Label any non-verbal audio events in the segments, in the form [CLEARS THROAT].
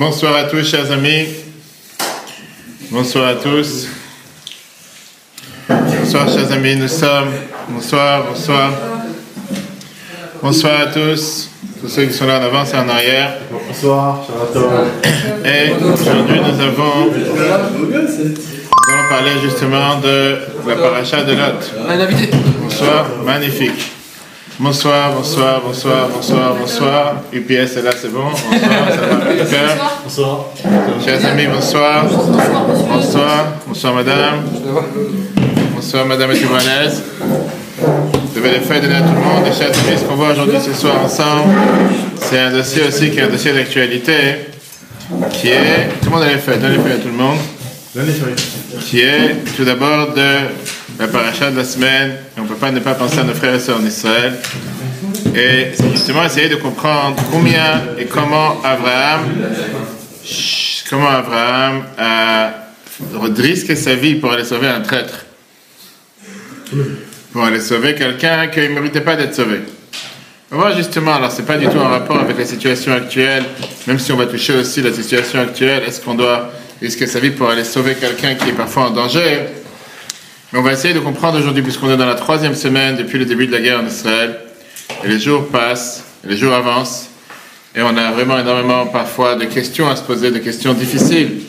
Bonsoir à tous, chers amis. Bonsoir à tous. Bonsoir, chers amis. Nous sommes. Bonsoir, bonsoir. Bonsoir à tous. Tous ceux qui sont là en avance et en arrière. Bonsoir, Et aujourd'hui, nous avons. Nous allons parler justement de la paracha de Lot. Bonsoir, magnifique. Bonsoir, bonsoir, bonsoir, bonsoir, bonsoir. UPS est là, c'est bon. Bonsoir, ça va. Bonsoir. Chers amis, bonsoir. Bonsoir. Bonsoir, madame. Bonsoir, madame Etouanaise. Levez les feuilles, donnez à tout le monde. Et chers amis, ce qu'on voit aujourd'hui ce soir ensemble, c'est un dossier aussi qui est un dossier d'actualité, qui est. Tout le monde a les feuilles, donnez les feuilles à tout le monde. Qui est tout d'abord de la paracha de la semaine. On ne peut pas ne pas penser à nos frères et sœurs en Israël. Et c'est justement essayer de comprendre combien et comment Abraham, comment Abraham a risqué sa vie pour aller sauver un traître. Pour aller sauver quelqu'un qui ne méritait pas d'être sauvé. On justement, alors c'est pas du tout en rapport avec la situation actuelle, même si on va toucher aussi la situation actuelle, est-ce qu'on doit risquer sa vie pour aller sauver quelqu'un qui est parfois en danger? Mais on va essayer de comprendre aujourd'hui, puisqu'on est dans la troisième semaine depuis le début de la guerre en Israël, et les jours passent, et les jours avancent, et on a vraiment énormément parfois de questions à se poser, de questions difficiles,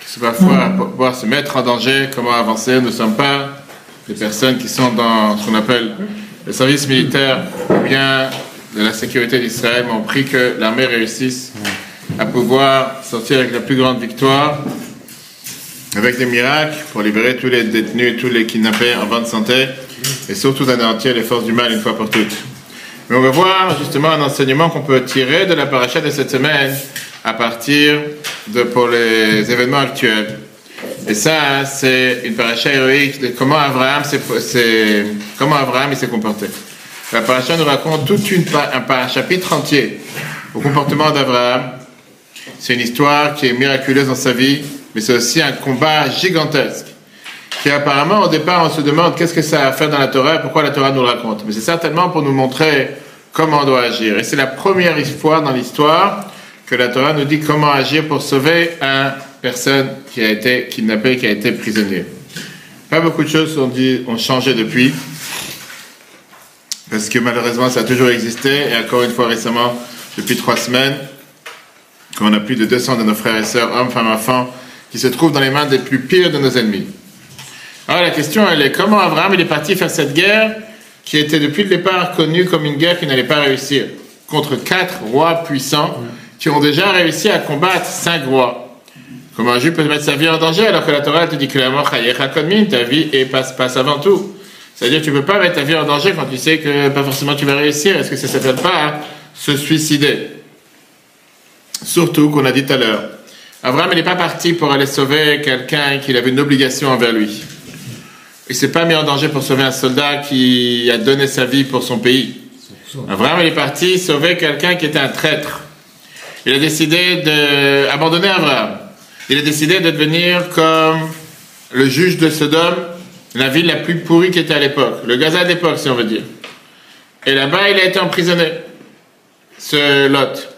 qui sont parfois pour pouvoir se mettre en danger, comment avancer. Nous ne sommes pas des personnes qui sont dans ce qu'on appelle le service militaire ou bien de la sécurité d'Israël, mais on prie que l'armée réussisse à pouvoir sortir avec la plus grande victoire, avec des miracles pour libérer tous les détenus, tous les kidnappés en bonne santé, et surtout d'anéantir les forces du mal une fois pour toutes. Mais on va voir justement un enseignement qu'on peut tirer de la paracha de cette semaine à partir de pour les événements actuels. Et ça, c'est une paracha héroïque de comment Abraham s'est, comment Abraham il s'est comporté. La paracha nous raconte tout un chapitre entier au comportement d'Abraham. C'est une histoire qui est miraculeuse dans sa vie, mais c'est aussi un combat gigantesque. Qui apparemment, au départ, on se demande qu'est-ce que ça a à faire dans la Torah pourquoi la Torah nous le raconte. Mais c'est certainement pour nous montrer comment on doit agir. Et c'est la première fois dans l'histoire que la Torah nous dit comment agir pour sauver une personne qui a été kidnappée, qui a été prisonnier. Pas beaucoup de choses ont, dit, ont changé depuis, parce que malheureusement ça a toujours existé, et encore une fois récemment, depuis trois semaines, qu'on a plus de 200 de nos frères et sœurs, hommes, femmes, enfants, qui se trouvent dans les mains des plus pires de nos ennemis. Alors la question elle est comment Abraham il est parti faire cette guerre qui était depuis le départ connue comme une guerre qui n'allait pas réussir contre quatre rois puissants qui ont déjà réussi à combattre cinq rois. Comment un juif peut mettre sa vie en danger alors que la Torah te dit que la mort ta vie et passe, passe avant tout. C'est-à-dire tu ne peux pas mettre ta vie en danger quand tu sais que pas forcément tu vas réussir. Est-ce que ça ne s'appelle pas se suicider? Surtout qu'on a dit tout à l'heure. Abraham n'est pas parti pour aller sauver quelqu'un qu'il avait une obligation envers lui. Il s'est pas mis en danger pour sauver un soldat qui a donné sa vie pour son pays. Abraham est parti sauver quelqu'un qui était un traître. Il a décidé d'abandonner Abraham. Il a décidé de devenir comme le juge de Sodome, la ville la plus pourrie qui était à l'époque, le Gaza de l'époque, si on veut dire. Et là-bas, il a été emprisonné, ce Lot.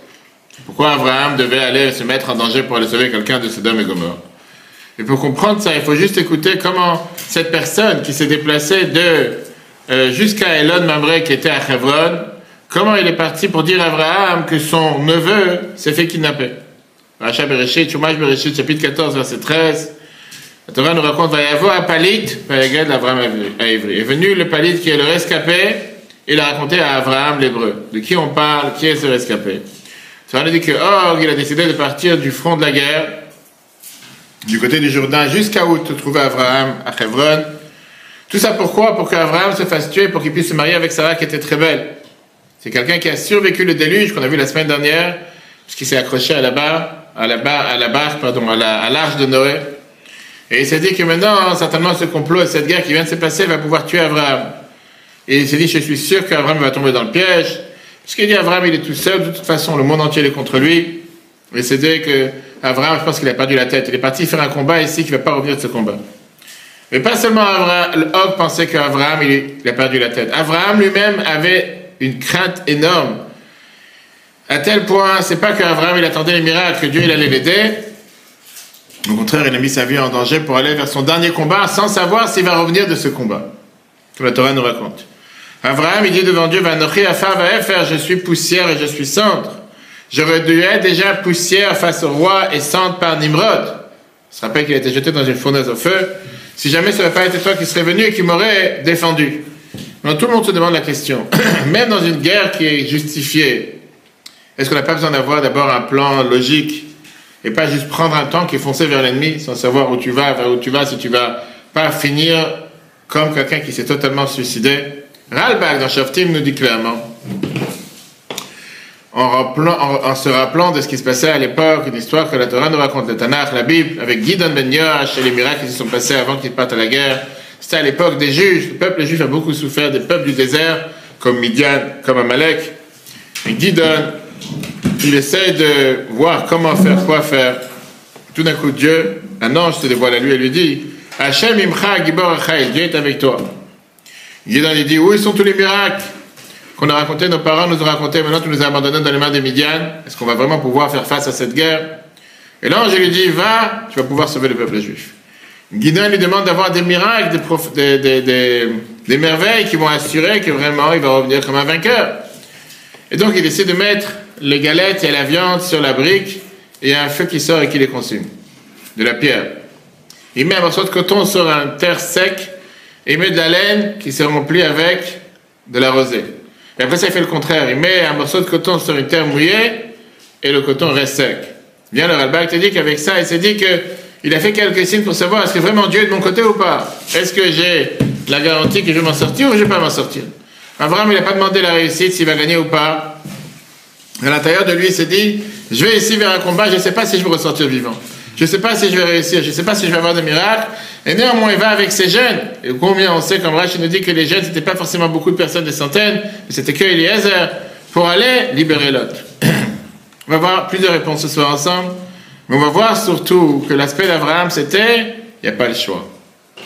Pourquoi Abraham devait aller se mettre en danger pour aller sauver quelqu'un de Sodome et Gomorre? Et pour comprendre ça, il faut juste écouter comment cette personne qui s'est déplacée de euh, jusqu'à Elon Mamre qui était à Hebron, comment il est parti pour dire à Abraham que son neveu s'est fait kidnapper? Racha Bereshit, Chumash Bereshit, chapitre 14, verset 13. La Torah nous raconte, Vayavo à Palit, Vayagad l'Abraham à Ivry. Est venu le Palit qui est le rescapé, il a raconté à Abraham l'hébreu. De qui on parle, qui est ce rescapé? Ça nous dit que oh, il a décidé de partir du front de la guerre, du côté du Jourdain, jusqu'à où se trouvait Abraham, à Hebron. Tout ça pourquoi? Pour qu'Abraham se fasse tuer, pour qu'il puisse se marier avec Sarah qui était très belle. C'est quelqu'un qui a survécu le déluge qu'on a vu la semaine dernière, puisqu'il s'est accroché à la barre, à la barre, à la barre, pardon, à l'arche de Noé. Et il s'est dit que maintenant, certainement, ce complot et cette guerre qui vient de se passer va pouvoir tuer Abraham. Et il s'est dit, je suis sûr qu'Abraham va tomber dans le piège. Puisqu'il dit, Abraham, il est tout seul, de toute façon, le monde entier est contre lui. Et c'est dit que Abraham, je pense qu'il a perdu la tête. Il est parti faire un combat ici qui ne va pas revenir de ce combat. Mais pas seulement Abraham, Og pensait qu'Abraham, il, il a perdu la tête. Abraham lui-même avait une crainte énorme À tel point, c'est pas qu'Abraham il attendait les miracles, que Dieu il allait l'aider. Au contraire, il a mis sa vie en danger pour aller vers son dernier combat sans savoir s'il va revenir de ce combat. Que la Torah nous raconte. Abraham, il dit devant Dieu, je suis poussière et je suis cendre. J'aurais dû être déjà poussière face au roi et cendre par Nimrod. Il se rappelle qu'il a été jeté dans une fournaise au feu? Si jamais ce n'avait pas été toi qui serais venu et qui m'aurait défendu. Tout le monde se demande la question. [CLEARS THROAT] Même dans une guerre qui est justifiée, est-ce qu'on n'a pas besoin d'avoir d'abord un plan logique et pas juste prendre un tank et foncer vers l'ennemi sans savoir où tu vas, vers où tu vas, si tu vas pas finir comme quelqu'un qui s'est totalement suicidé? Ralbach dans Shaftim nous dit clairement, en, se rappelant de ce qui se passait à l'époque, une histoire que la Torah nous raconte, le Tanakh, la Bible, avec Gidon Ben Yoash et les miracles qui se sont passés avant qu'il parte à la guerre. C'était à l'époque des Juifs. Le peuple juif a beaucoup souffert des peuples du désert, comme Midian, comme Amalek. Et Gidon, il essaie de voir comment faire, quoi faire. Tout d'un coup, Dieu, un ange se dévoile à lui et lui dit Hachem imcha gibor Dieu est avec toi. Gideon lui dit Où sont tous les miracles qu'on a racontés? Nos parents nous ont racontés, maintenant tu nous as abandonnés dans les mains des Midian. Est-ce qu'on va vraiment pouvoir faire face à cette guerre? Et l'ange lui dit Va, tu vas pouvoir sauver le peuple juif. Gideon lui demande d'avoir des miracles, des, des, des merveilles qui vont assurer que vraiment il va revenir comme un vainqueur. Et donc il décide de mettre les galettes et la viande sur la brique, et un feu qui sort et qui les consume. De la pierre. Il met un morceau de coton sur un terre sec, il met de la laine qui s'est remplie avec de la rosée. Et après ça, fait le contraire. Il met un morceau de coton sur une terre mouillée, et le coton reste sec. Bien le Ralbach te dit qu'avec ça, il s'est dit que il a fait quelques signes pour savoir est-ce que vraiment Dieu est de mon côté ou pas. Est-ce que j'ai la garantie que je vais m'en sortir ou je ne vais pas m'en sortir? Abraham, il n'a pas demandé la réussite, s'il va gagner ou pas. À l'intérieur de lui, il s'est dit, je vais ici vers un combat, je ne sais pas si je vais ressortir vivant. Je ne sais pas si je vais réussir, je ne sais pas si je vais avoir des miracles. Et néanmoins, il va avec ses jeunes. Et combien on sait, comme Rachid nous dit que les jeunes, ce n'étaient pas forcément beaucoup de personnes, des centaines, mais c'était que Eliezer, pour aller libérer l'autre. [COUGHS] on va voir plusieurs réponses ce soir ensemble. Mais on va voir surtout que l'aspect d'Abraham, c'était, il n'y a pas le choix.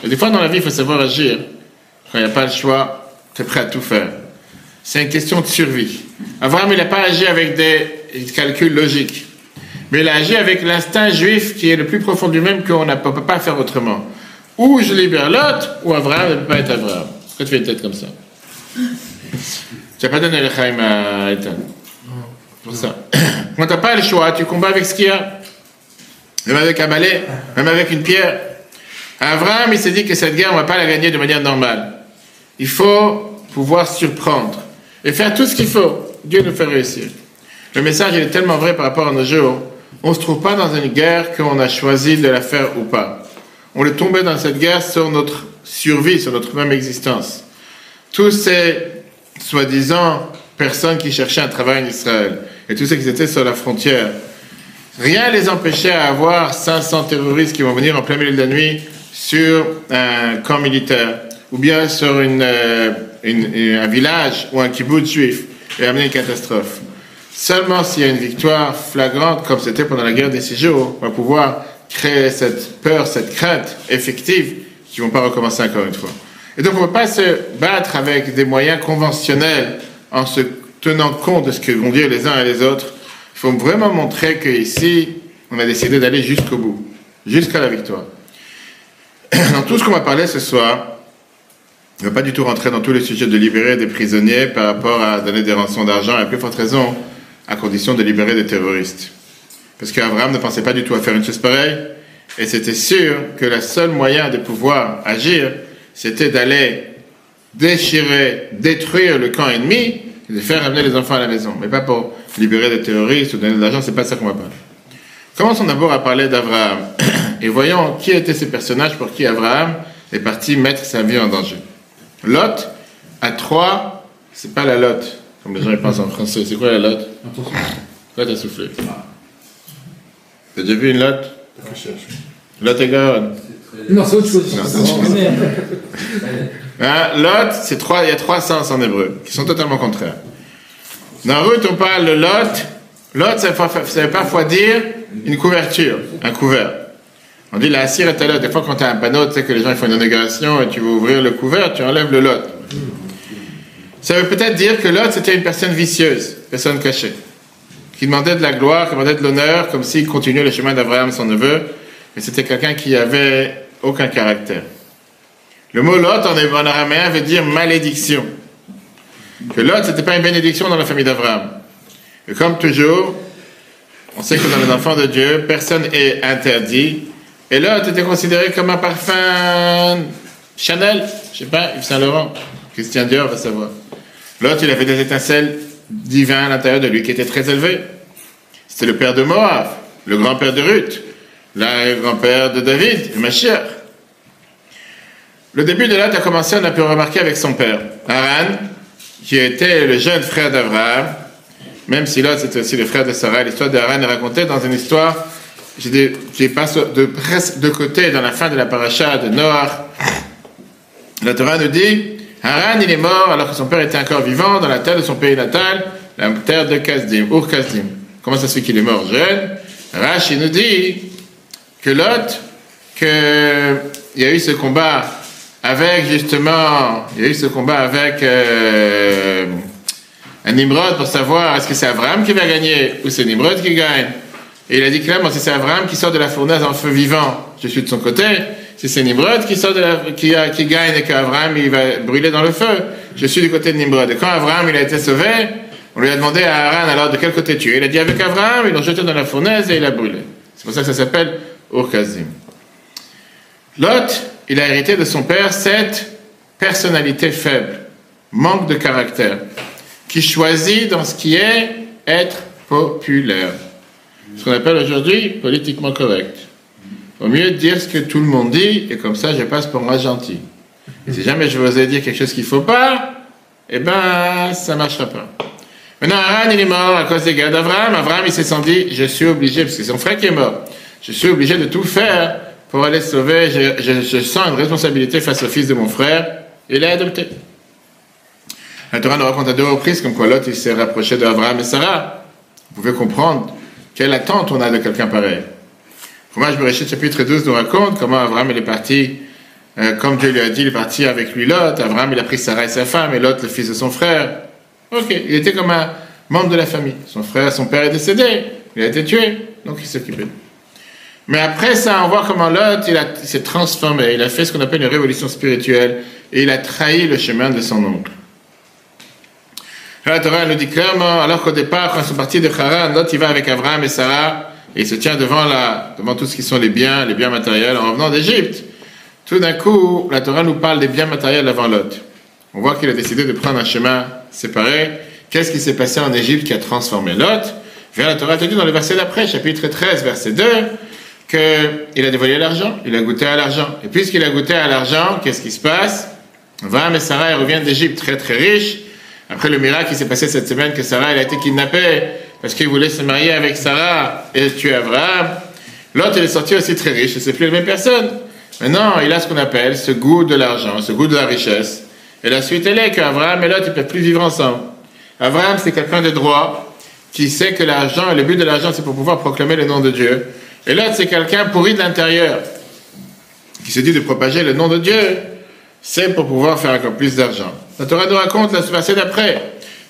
Et des fois, dans la vie, il faut savoir agir. Quand il n'y a pas le choix, tu es prêt à tout faire. C'est une question de survie. Abraham, il n'a pas agi avec des calculs logiques, mais il a agi avec l'instinct juif qui est le plus profond du même qu'on ne peut pas faire autrement. Ou je libère l'autre, ou Abraham ne peut pas être Abraham. Pourquoi tu fais une tête comme ça? Tu n'as pas donné le chaim à Ethan? Pour ça. [COUGHS] Quand tu n'as pas le choix, tu combats avec ce qu'il y a. Même avec un balai, même avec une pierre. Abraham, il s'est dit que cette guerre, on ne va pas la gagner de manière normale. Il faut pouvoir surprendre et faire tout ce qu'il faut. Dieu nous fait réussir. Le message il est tellement vrai par rapport à nos jours. On ne se trouve pas dans une guerre qu'on a choisi de la faire ou pas. On est tombé dans cette guerre sur notre survie, sur notre même existence. Tous ces soi-disant personnes qui cherchaient un travail en Israël et tous ceux qui étaient sur la frontière, rien ne les empêchait à avoir 500 terroristes qui vont venir en plein milieu de la nuit sur un camp militaire ou bien sur euh, un village ou un kibbutz juif et amener une catastrophe. Seulement s'il y a une victoire flagrante, comme c'était pendant la guerre des six jours, on va pouvoir créer cette peur, cette crainte effective qui ne vont pas recommencer encore une fois. Et donc on ne va pas se battre avec des moyens conventionnels en se tenant compte de ce que vont dire les uns et les autres. Il faut vraiment montrer qu'ici, on a décidé d'aller jusqu'au bout, jusqu'à la victoire. [CLEARS THROAT] Dans tout ce qu'on va parler ce soir, ne va pas du tout rentrer dans tous les sujets de libérer des prisonniers par rapport à donner des rançons d'argent, à plus forte raison, à condition de libérer des terroristes. Parce qu'Abraham ne pensait pas du tout à faire une chose pareille, et c'était sûr que le seul moyen de pouvoir agir, c'était d'aller déchirer, détruire le camp ennemi, et de faire ramener les enfants à la maison, mais pas pour libérer des terroristes ou donner de l'argent, c'est pas ça qu'on va parler. Commençons d'abord à parler d'Abraham, [CLEARS THROAT] et voyons qui étaient ces personnages pour qui Abraham est parti mettre sa vie en danger. Lot, à 3, c'est pas la lotte, comme les gens y pensent en français. C'est quoi la lotte Pourquoi t'as soufflé T'as déjà vu une lotte Lot et Garonne Non, c'est autre chose. hein, lot, c'est trois, il y a trois sens en hébreu, qui sont totalement contraires. Dans Ruth, on parle de lot. Lot, ça veut parfois dire une couverture, un couvert. On dit la assire est à l'autre. Des fois, quand tu as un panneau, tu sais que les gens ils font une inauguration et tu veux ouvrir le couvert, tu enlèves le lot. Ça veut peut-être dire que l'autre, c'était une personne vicieuse, personne cachée. qui demandait de la gloire, qui demandait de l'honneur, comme s'il continuait le chemin d'Abraham, son neveu, mais c'était quelqu'un qui avait aucun caractère. Le mot Lot en araméen veut dire malédiction. Que Lot, c'était pas une bénédiction dans la famille d'Abraham. Et comme toujours, on sait que dans les enfants de Dieu, personne est interdit. Et Lot était considéré comme un parfum Chanel, je sais pas, Yves Saint Laurent, Christian Dior va savoir. Lot, il avait des étincelles divines à l'intérieur de lui qui étaient très élevées. C'était le père de Moab, le grand-père de Ruth, le grand-père de David, ma chère. Le début de Lot a commencé, on a pu remarquer avec son père, Haran, qui était le jeune frère d'Abraham, même si Lot c'était aussi le frère de Sarah. L'histoire d'Haran est racontée dans une histoire qui passe de, de côté dans la fin de la paracha de Noah. La Torah nous dit Haran, il est mort alors que son père était encore vivant dans la terre de son pays natal, la terre de Kasdim, Ur Kasdim. Comment ça se fait qu'il est mort jeune Rashi nous dit que Lot, qu'il y a eu ce combat avec justement, il y a eu ce combat avec euh, un Nimrod pour savoir est-ce que c'est Abraham qui va gagner ou c'est Nimrod qui gagne. Et il a dit clairement, si c'est Abraham qui sort de la fournaise en feu vivant, je suis de son côté. Si c'est Nimrod qui, qui, gagne et qu'Abraham il va brûler dans le feu, je suis du côté de Nimrod. Et quand Abraham il a été sauvé, on lui a demandé à Aaron alors de quel côté tu es? Il a dit avec Abraham, ils l'ont jeté dans la fournaise et il a brûlé. C'est pour ça que ça s'appelle Urkazim. Lot, il a hérité de son père cette personnalité faible, manque de caractère, qui choisit dans ce qui est être populaire. Ce qu'on appelle aujourd'hui politiquement correct. Au mieux dire ce que tout le monde dit, et comme ça je passe pour moi gentil. si jamais je vous ai dire quelque chose qu'il ne faut pas, eh ben, ça ne marchera pas. Maintenant, Aran, il est mort à cause des gars d'Abraham. Abraham, il s'est senti, je suis obligé, parce que c'est son frère qui est mort, je suis obligé de tout faire pour aller sauver. Je, sens une responsabilité face au fils de mon frère. Il est adopté. La Torah nous raconte à deux reprises comme quoi l'autre, il s'est rapproché d'Abraham et Sarah. Vous pouvez comprendre quelle attente on a de quelqu'un pareil. Fromage Bereshit chapitre 12 nous raconte comment Abraham il est parti, euh, comme Dieu lui a dit, il est parti avec lui Lot. Abraham il a pris Sarah et sa femme et Lot le fils de son frère. Ok, il était comme un membre de la famille. Son frère, son père est décédé, il a été tué, donc il s'occupait. Mais après ça, on voit comment Lot il, il s'est transformé, il a fait ce qu'on appelle une révolution spirituelle et il a trahi le chemin de son oncle. La Torah nous dit clairement, alors qu'au départ, quand ils sont partis de Haran, Lot il va avec Abraham et Sarah et il se tient devant, la, devant tout ce qui sont les biens, les biens matériels en revenant d'Égypte. Tout d'un coup, la Torah nous parle des biens matériels avant Lot. On voit qu'il a décidé de prendre un chemin séparé. Qu'est-ce qui s'est passé en Égypte qui a transformé Lot Vers la Torah te dit dans le verset d'après, chapitre 13, verset 2, qu'il a dévoilé l'argent, il a goûté à l'argent. Et puisqu'il a goûté à l'argent, qu'est-ce qui se passe? Va, et Sarah reviennent d'Égypte très très riches. Après le miracle qui s'est passé cette semaine, que Sarah elle a été kidnappée parce qu'il voulait se marier avec Sarah et tuer Abraham. L'autre, il est sorti aussi très riche, et c'est plus la même personne. Maintenant, il a ce qu'on appelle ce goût de l'argent, ce goût de la richesse. Et la suite, elle est qu'Abraham et l'autre, ils ne peuvent plus vivre ensemble. Abraham, c'est quelqu'un de droit, qui sait que l'argent, le but de l'argent, c'est pour pouvoir proclamer le nom de Dieu. Et l'autre, c'est quelqu'un pourri de l'intérieur, qui se dit de propager le nom de Dieu, c'est pour pouvoir faire encore plus d'argent. La Torah nous raconte la verset d'après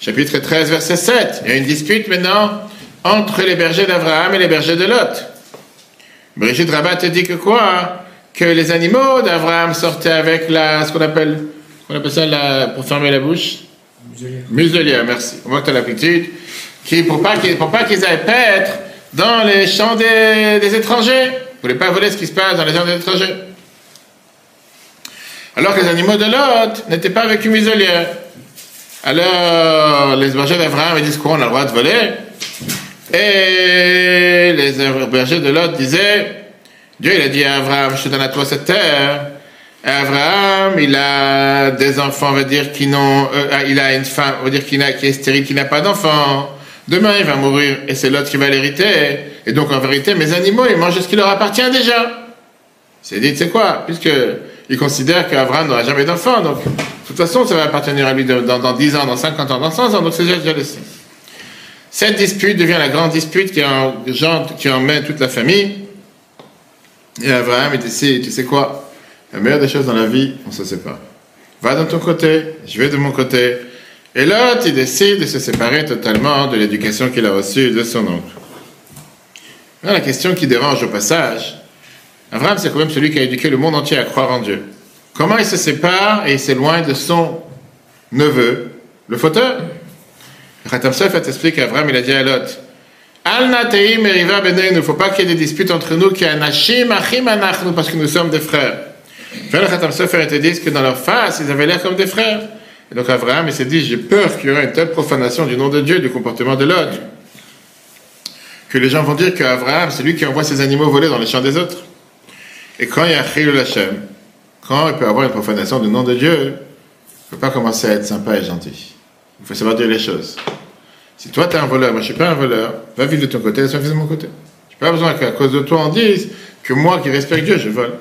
chapitre 13, verset 7. Il y a une dispute maintenant entre les bergers d'Abraham et les bergers de Lot. Brigitte Rabat te dit que quoi Que les animaux d'Abraham sortaient avec la, ce qu'on appelle, on appelle ça la, pour fermer la bouche? Muselière. Muselière, merci. On voit que tu as l'aptitude. Qui, pour pas qu'ils, qu'ils aillent paître dans les champs des, des étrangers. Vous ne voulez pas voler ce qui se passe dans les champs des étrangers. Alors que les animaux de Lot n'étaient pas avec une muselière. Alors, les bergers d'Abraham disent qu'on a le droit de voler. Et les bergers de Lot disaient, Dieu il a dit à Abraham, je te donne à toi cette terre. Et Abraham, il a des enfants, on va dire, qui n'ont, euh, il a une femme, on va dire, qui, qui est stérile, qui n'a pas d'enfants. Demain, il va mourir et c'est l'autre qui va l'hériter. Et donc, en vérité, mes animaux, ils mangent ce qui leur appartient déjà. C'est dit, c'est quoi? Puisque il considère qu'Abraham n'aura jamais d'enfant, donc toute façon, ça va appartenir à lui dans, dans, 10 ans, dans 50 ans, dans 100 ans, donc c'est déjà laissé. Cette dispute devient la grande dispute qui, en, qui emmène toute la famille. Et Abraham, il dit, tu sais quoi? La meilleure des choses dans la vie, on se sépare. Va de ton côté, je vais de mon côté. Et l'autre, il décide de se séparer totalement de l'éducation qu'il a reçue de son oncle. la question qui dérange au passage, Abraham, c'est quand même celui qui a éduqué le monde entier à croire en Dieu. Comment il se sépare et il s'éloigne de son neveu, le fauteur? Khatam Sofet explique qu'Abraham, il a dit à Lot, Al il ne faut pas qu'il y ait des disputes entre nous, parce que nous sommes des frères. le Khatam Sofer te dit que dans leur face, ils avaient l'air comme des frères. Et donc Abraham, il s'est dit, j'ai peur qu'il y aura une telle profanation du nom de Dieu, du comportement de l'autre, que les gens vont dire qu'Abraham, c'est lui qui envoie ses animaux voler dans les champs des autres. Et quand il y a Chilul Hashem, quand il peut avoir une profanation du nom de Dieu, il ne faut pas commencer à être sympa et gentil. Il faut savoir dire les choses. Si toi, tu es un voleur, moi je ne suis pas un voleur, va vivre de ton côté, laisse-moi vivre de mon côté. Je n'ai pas besoin qu'à cause de toi, on dise que moi qui respecte Dieu, je vole.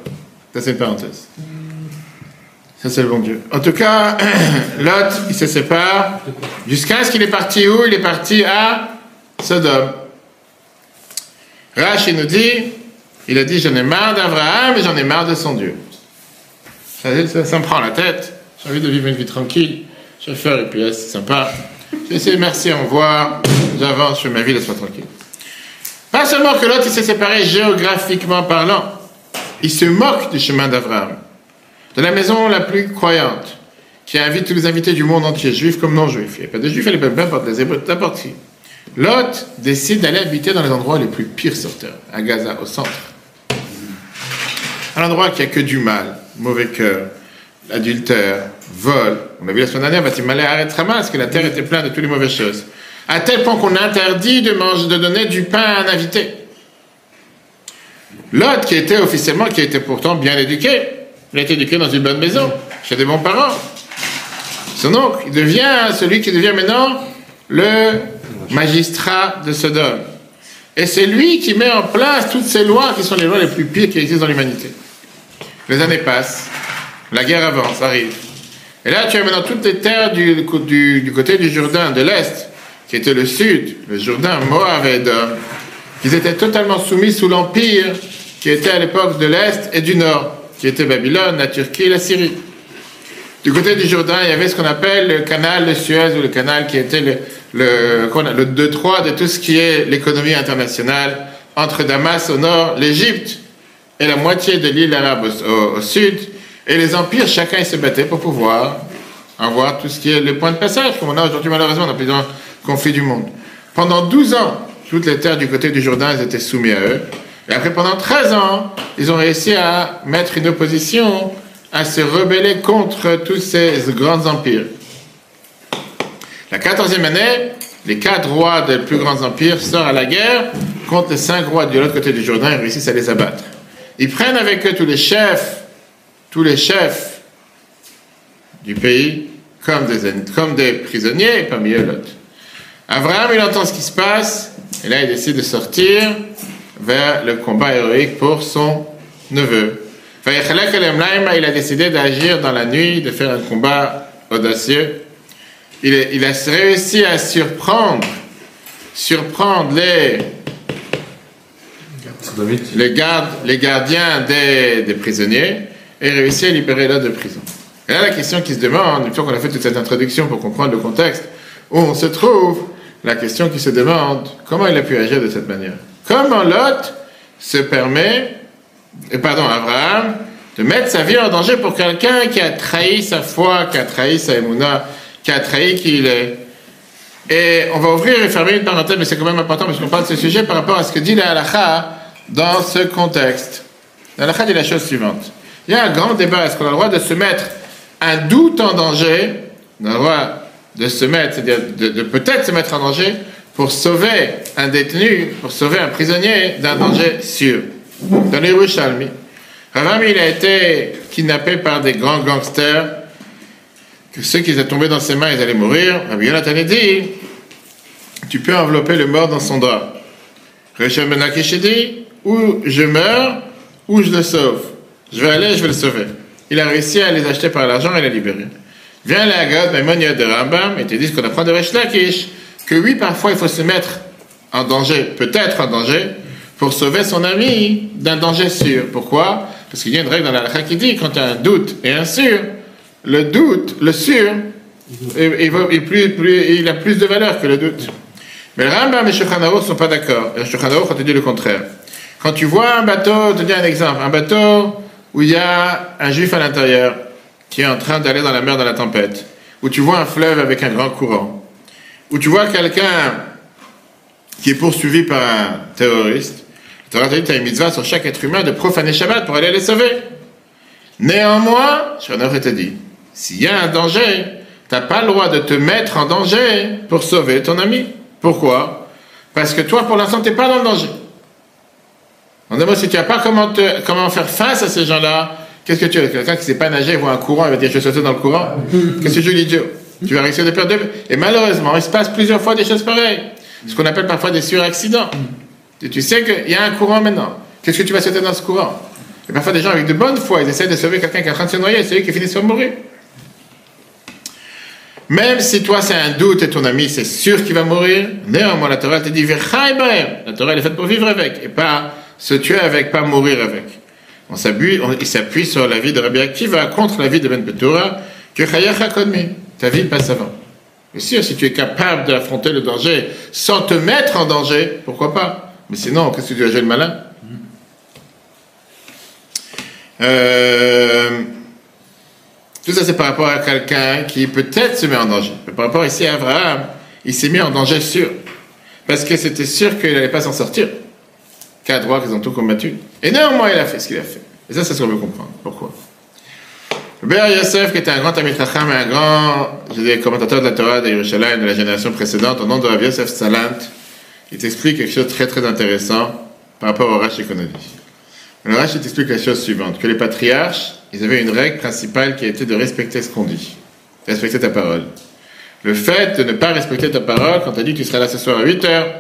Ça, c'est une parenthèse. Ça, c'est le bon Dieu. En tout cas, [CLEARS THROAT] Lot, il se sépare. Jusqu'à ce qu'il est parti où? Il est parti à Sodome. Rach, il nous dit, il a dit, j'en ai marre d'Abraham et j'en ai marre de son Dieu. Ça, me prend la tête. J'ai envie de vivre une vie tranquille. Je vais faire et puis c'est sympa. Je vais merci, au revoir. J'avance, je fais ma vie, laisse-moi tranquille. Pas seulement que l'autre, s'est séparé géographiquement parlant. Il se moque du chemin d'Abraham de la maison la plus croyante, qui invite tous les invités du monde entier, juifs comme non juifs. Il n'y a pas de juifs, il n'y a pas n'importe les hébreux, n'importe qui. Lot décide d'aller habiter dans les endroits les plus pires sur terre, à Gaza, au centre. Un endroit qui a que du mal, mauvais cœur, adultère, vol. On a vu la semaine dernière, Hamas, que la terre était pleine de toutes les mauvaises choses. À tel point qu'on interdit de, manger, de donner du pain à un invité. Lot, qui était officiellement, qui était pourtant bien éduqué, il a été éduqué dans une bonne maison, chez des bons parents. Son oncle, il devient celui qui devient maintenant le magistrat de Sodome. Et c'est lui qui met en place toutes ces lois qui sont les lois les plus pires qui existent dans l'humanité. Les années passent, la guerre avance, arrive. Et là, tu as maintenant toutes les terres du, côté du Jourdain, de l'Est, qui était le Sud, le Jourdain, Moab et Edom, qui étaient totalement soumis sous l'Empire qui était à l'époque de l'Est et du Nord qui était Babylone, la Turquie la Syrie. Du côté du Jourdain, il y avait ce qu'on appelle le canal de Suez, ou le canal qui était le, le, le Détroit de tout ce qui est l'économie internationale, entre Damas au nord, l'Égypte et la moitié de l'île arabe au, sud, et les empires, chacun se battait pour pouvoir avoir tout ce qui est le point de passage, comme on a aujourd'hui malheureusement dans plusieurs conflits du monde. Pendant 12 ans, toutes les terres du côté du Jourdain elles étaient soumises à eux. Et après, pendant 13 ans, ils ont réussi à mettre une opposition, à se rebeller contre tous ces grands empires. La quatorzième année, les quatre rois des plus grands empires sortent à la guerre contre les cinq rois de l'autre côté du Jourdain et réussissent à les abattre. Ils prennent avec eux tous les chefs, tous les chefs du pays comme des, prisonniers, parmi eux l'autre. Abraham, il entend ce qui se passe, et là, il décide de sortir vers le combat héroïque pour son neveu. Il a décidé d'agir dans la nuit, de faire un combat audacieux. Il, a réussi à surprendre, surprendre les, les, gardes, les gardiens des, des, prisonniers et réussi à libérer l'autre de prison. Et là, la question qui se demande, une fois qu'on a fait toute cette introduction pour comprendre le contexte où on se trouve, la question qui se demande, comment il a pu agir de cette manière? Comment Lot se permet, et pardon, Abraham, de mettre sa vie en danger pour quelqu'un qui a trahi sa foi, qui a trahi sa émouna, qui a trahi qui il est? Et on va ouvrir et fermer une parenthèse, mais c'est quand même important parce qu'on parle de ce sujet par rapport à ce que dit la dans ce contexte. La dit la chose suivante. Il y a un grand débat, est-ce qu'on a le droit de se mettre un doute en danger, on a le droit de se mettre, c'est-à-dire de, peut-être se mettre en danger, pour sauver un détenu, pour sauver un prisonnier d'un danger sûr. Dans les Yerushalmi, il a été kidnappé par des grands gangsters, que ceux qui étaient tombés dans ses mains, ils allaient mourir. Rabbi Yonatan dit, tu peux envelopper le mort dans son drap. Rachel Ben dit, ou je meurs, ou je le sauve. Je vais aller, je vais le sauver. Il a réussi à les acheter par l'argent et les libérer. Viens la God, Maimonia de Rambam, et te ce qu'on apprend de Lakish que oui, parfois il faut se mettre en danger, peut-être en danger, pour sauver son ami d'un danger sûr. Pourquoi? Parce qu'il y a une règle dans la qui dit quand tu as un doute et un sûr, le doute, le sûr, il, a plus de valeur que le doute. Mais le Rambam et Shulchan ne sont pas d'accord. Le Shulchan a te dit le contraire. Quand tu vois un bateau, je te dis un exemple, un bateau où il y a un juif à l'intérieur qui est en train d'aller dans la mer dans la tempête, où tu vois un fleuve avec un grand courant, où tu vois quelqu'un qui est poursuivi par un terroriste, tu as une mitzvah sur chaque être humain de profaner Shabbat pour aller les sauver. Néanmoins, Shulchan te dit, s'il y a un danger, tu n'as pas le droit de te mettre en danger pour sauver ton ami. Pourquoi? Parce que toi, pour l'instant, tu n'es pas dans le danger. En deux mots, si tu n'as pas comment, comment faire face à ces gens-là, qu'est-ce que tu veux? Quelqu'un qui ne sait pas nager, voit un courant, il va dire je vais sauter dans le courant. Qu'est-ce [LAUGHS] que lui dis Tu vas risquer de perdre deux. Et malheureusement, il se passe plusieurs fois des choses pareilles. Ce qu'on appelle parfois des suraccidents. Et tu sais qu'il y a un courant maintenant. Qu'est-ce que tu vas sauter dans ce courant? Et parfois, des gens avec de bonne foi, ils essaient de sauver quelqu'un qui est en train de se noyer, c'est eux qui finissent par mourir. Même si toi c'est un doute et ton ami c'est sûr qu'il va mourir, néanmoins la Torah te dit La Torah elle est faite pour vivre avec et pas se tuer avec, pas mourir avec. On s'appuie, il s'appuie sur la vie de Rabbi Akiva contre la vie de Ben Petura, que ta vie passe avant. Bien sûr, si tu es capable d'affronter le danger sans te mettre en danger, pourquoi pas? Mais sinon, qu'est-ce que tu jouer le malin? Euh, tout ça, c'est par rapport à quelqu'un qui peut-être se met en danger. Mais par rapport ici à Abraham, il s'est mis en danger sûr. Parce que c'était sûr qu'il n'allait pas s'en sortir. Qu'à droite, ils ont tout combattu. Et néanmoins, il a fait ce qu'il a fait. Et ça, c'est ce qu'on veut comprendre. Pourquoi? Béar Yosef, qui était un grand Amit et un grand je commentateur de la Torah de Yerushalayim de la génération précédente, au nom de Rav Yosef Salant, il t'explique quelque chose de très très intéressant par rapport au Rashi qu'on a dit. Le Rashi t'explique la chose suivante, que les patriarches, ils avaient une règle principale qui était de respecter ce qu'on dit, respecter ta parole. Le fait de ne pas respecter ta parole, quand tu as dit que tu seras là ce soir à 8 heures,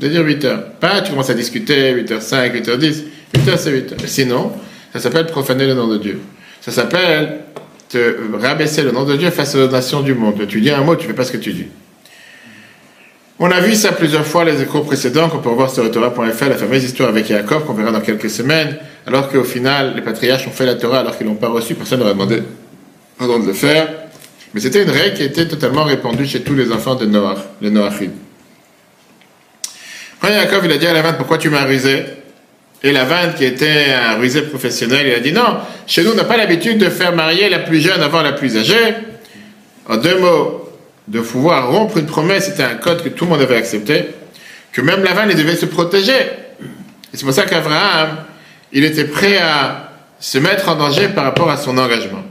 de dire 8 heures. Pas tu commences à discuter 8h05, 8h10, 8h c'est 8 heures. Sinon, ça s'appelle profaner le nom de Dieu. Ça s'appelle te rabaisser le nom de Dieu face aux nations du monde. Tu dis un mot, tu fais pas ce que tu dis. On a vu ça plusieurs fois les échos précédents qu'on peut revoir sur Torah.fr, la fameuse histoire avec Jacob qu'on verra dans quelques semaines, alors qu'au final, les patriarches ont fait la Torah alors qu'ils l'ont pas reçue, personne n'aurait demandé pardon de le faire. Mais c'était une règle qui était totalement répandue chez tous les enfants de Noah, les Noachim. Quand Jacob il a dit à la vente, pourquoi tu m'as rusé? Et la vente qui était un rusé professionnel, il a dit non, chez nous on n'a pas l'habitude de faire marier la plus jeune avant la plus âgée. En deux mots, de pouvoir rompre une promesse, c'était un code que tout le monde avait accepté, que même Lavan, il devait se protéger. Et c'est pour ça qu'Abraham, il était prêt à se mettre en danger par rapport à son engagement.